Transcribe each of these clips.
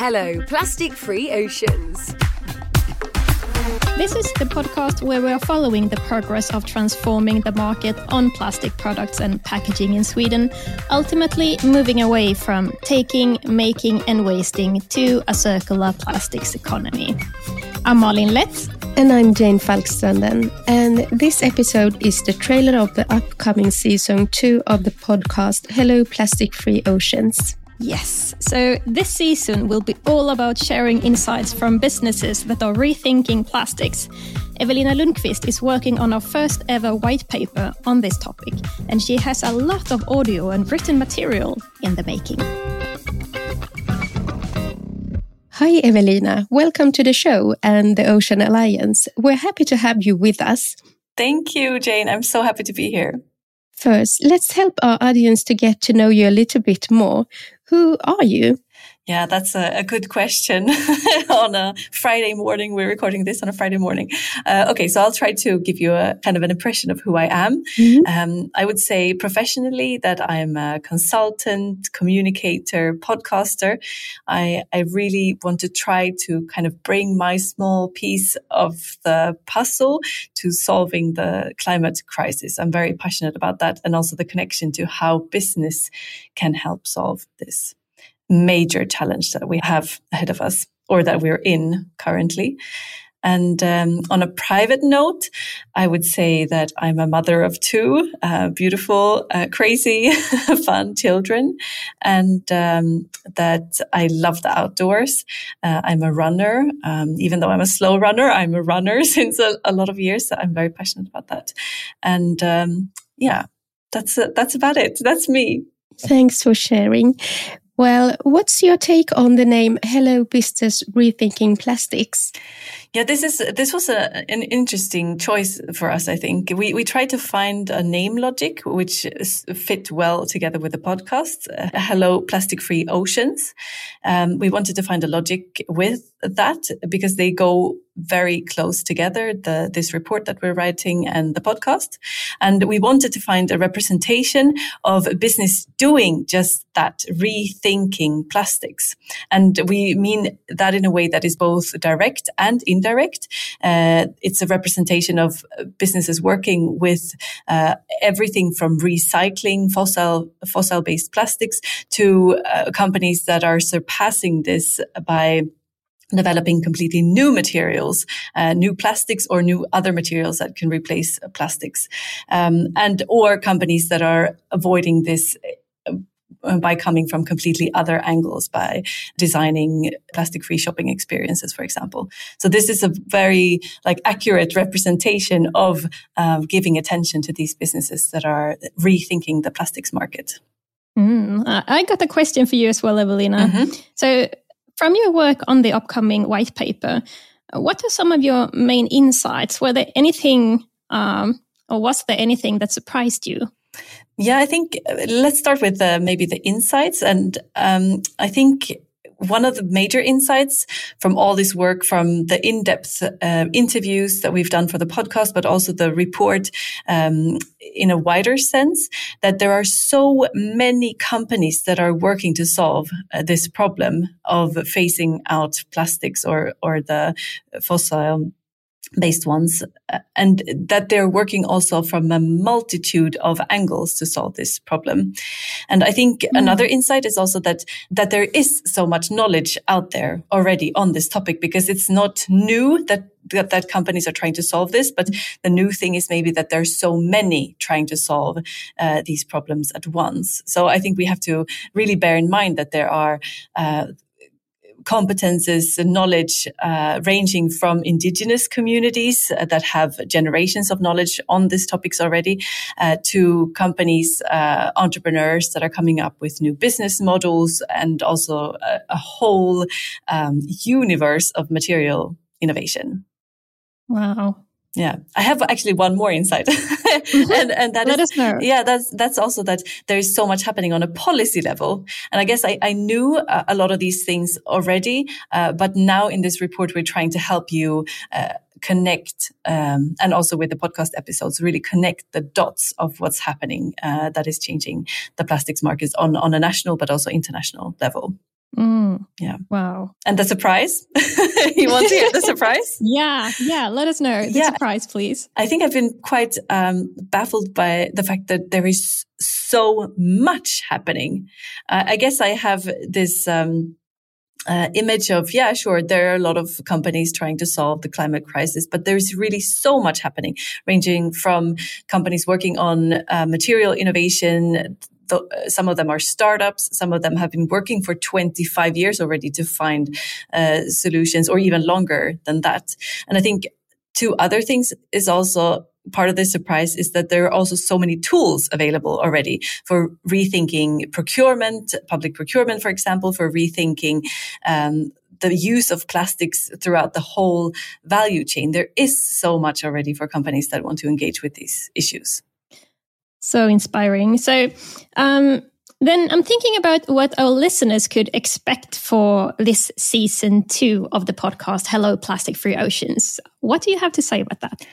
Hello, plastic free oceans. This is the podcast where we are following the progress of transforming the market on plastic products and packaging in Sweden, ultimately moving away from taking, making, and wasting to a circular plastics economy. I'm Malin Letz. And I'm Jane Falkstranden. And this episode is the trailer of the upcoming season two of the podcast Hello Plastic Free Oceans. Yes. So this season will be all about sharing insights from businesses that are rethinking plastics. Evelina Lundqvist is working on our first ever white paper on this topic, and she has a lot of audio and written material in the making. Hi, Evelina. Welcome to the show and the Ocean Alliance. We're happy to have you with us. Thank you, Jane. I'm so happy to be here. First, let's help our audience to get to know you a little bit more. Who are you? Yeah, that's a, a good question on a Friday morning. We're recording this on a Friday morning. Uh, okay, so I'll try to give you a kind of an impression of who I am. Mm-hmm. Um, I would say professionally that I'm a consultant, communicator, podcaster. I, I really want to try to kind of bring my small piece of the puzzle to solving the climate crisis. I'm very passionate about that and also the connection to how business can help solve this major challenge that we have ahead of us or that we're in currently. And um, on a private note, I would say that I'm a mother of two uh, beautiful, uh, crazy, fun children, and um, that I love the outdoors. Uh, I'm a runner. Um, even though I'm a slow runner, I'm a runner since a, a lot of years. So I'm very passionate about that. And um, yeah, that's that's about it. That's me. Thanks for sharing. Well, what's your take on the name Hello Business Rethinking Plastics? Yeah, this is this was a, an interesting choice for us. I think we we tried to find a name logic which fit well together with the podcast. Uh, Hello, plastic free oceans. Um, we wanted to find a logic with that because they go very close together, the, this report that we're writing and the podcast. And we wanted to find a representation of a business doing just that, rethinking plastics. And we mean that in a way that is both direct and indirect. Uh, it's a representation of businesses working with uh, everything from recycling fossil, fossil based plastics to uh, companies that are surpassing this by developing completely new materials, uh, new plastics or new other materials that can replace uh, plastics, um, and or companies that are avoiding this. Uh, by coming from completely other angles, by designing plastic-free shopping experiences, for example. So this is a very like accurate representation of uh, giving attention to these businesses that are rethinking the plastics market. Mm, I got a question for you as well, Evelina. Mm-hmm. So from your work on the upcoming white paper, what are some of your main insights? Were there anything, um, or was there anything that surprised you? Yeah, I think uh, let's start with uh, maybe the insights. And um, I think one of the major insights from all this work, from the in-depth uh, interviews that we've done for the podcast, but also the report um, in a wider sense, that there are so many companies that are working to solve uh, this problem of phasing out plastics or or the fossil based ones uh, and that they're working also from a multitude of angles to solve this problem and i think mm. another insight is also that that there is so much knowledge out there already on this topic because it's not new that that, that companies are trying to solve this but the new thing is maybe that there's so many trying to solve uh, these problems at once so i think we have to really bear in mind that there are uh, competences and knowledge uh, ranging from indigenous communities uh, that have generations of knowledge on these topics already uh, to companies, uh, entrepreneurs that are coming up with new business models and also a, a whole um, universe of material innovation. Wow. Yeah, I have actually one more insight, and, and that Let is, us know. yeah, that's that's also that there is so much happening on a policy level, and I guess I, I knew a, a lot of these things already, uh, but now in this report we're trying to help you. Uh, connect um, and also with the podcast episodes really connect the dots of what's happening uh, that is changing the plastics markets on on a national but also international level Mm. Yeah. Wow. And the surprise? you want to hear the surprise? yeah. Yeah. Let us know the yeah. surprise, please. I think I've been quite um, baffled by the fact that there is so much happening. Uh, I guess I have this. Um, uh, image of, yeah, sure, there are a lot of companies trying to solve the climate crisis, but there's really so much happening, ranging from companies working on uh, material innovation. The, uh, some of them are startups. Some of them have been working for 25 years already to find uh, solutions or even longer than that. And I think two other things is also part of the surprise is that there are also so many tools available already for rethinking procurement, public procurement, for example, for rethinking um, the use of plastics throughout the whole value chain. There is so much already for companies that want to engage with these issues. So inspiring. So, um, then I'm thinking about what our listeners could expect for this season two of the podcast, Hello Plastic Free Oceans. What do you have to say about that?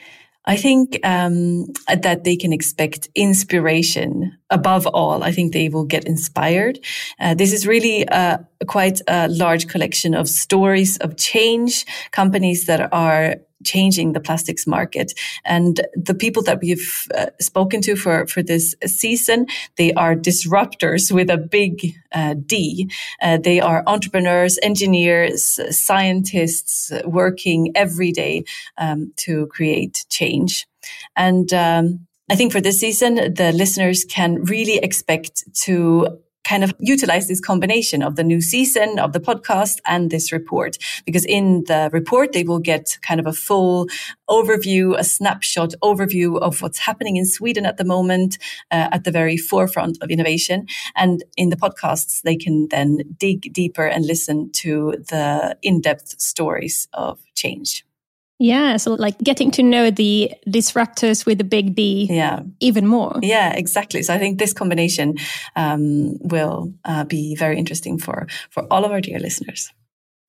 I think um, that they can expect inspiration above all. I think they will get inspired. Uh, this is really uh, quite a large collection of stories of change, companies that are changing the plastics market. And the people that we've uh, spoken to for, for this season, they are disruptors with a big uh, D. Uh, they are entrepreneurs, engineers, scientists working every day um, to create change. And um, I think for this season, the listeners can really expect to kind of utilize this combination of the new season of the podcast and this report. Because in the report, they will get kind of a full overview, a snapshot overview of what's happening in Sweden at the moment, uh, at the very forefront of innovation. And in the podcasts, they can then dig deeper and listen to the in-depth stories of change. Yeah, so like getting to know the disruptors with the big D yeah. even more. Yeah, exactly. So I think this combination um, will uh, be very interesting for, for all of our dear listeners.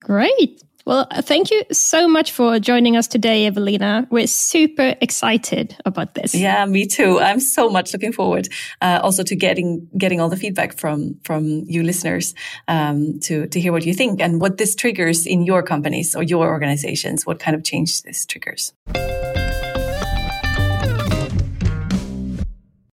Great. Well, thank you so much for joining us today, Evelina. We're super excited about this. Yeah, me too. I'm so much looking forward, uh, also to getting getting all the feedback from from you listeners um, to to hear what you think and what this triggers in your companies or your organizations. What kind of change this triggers.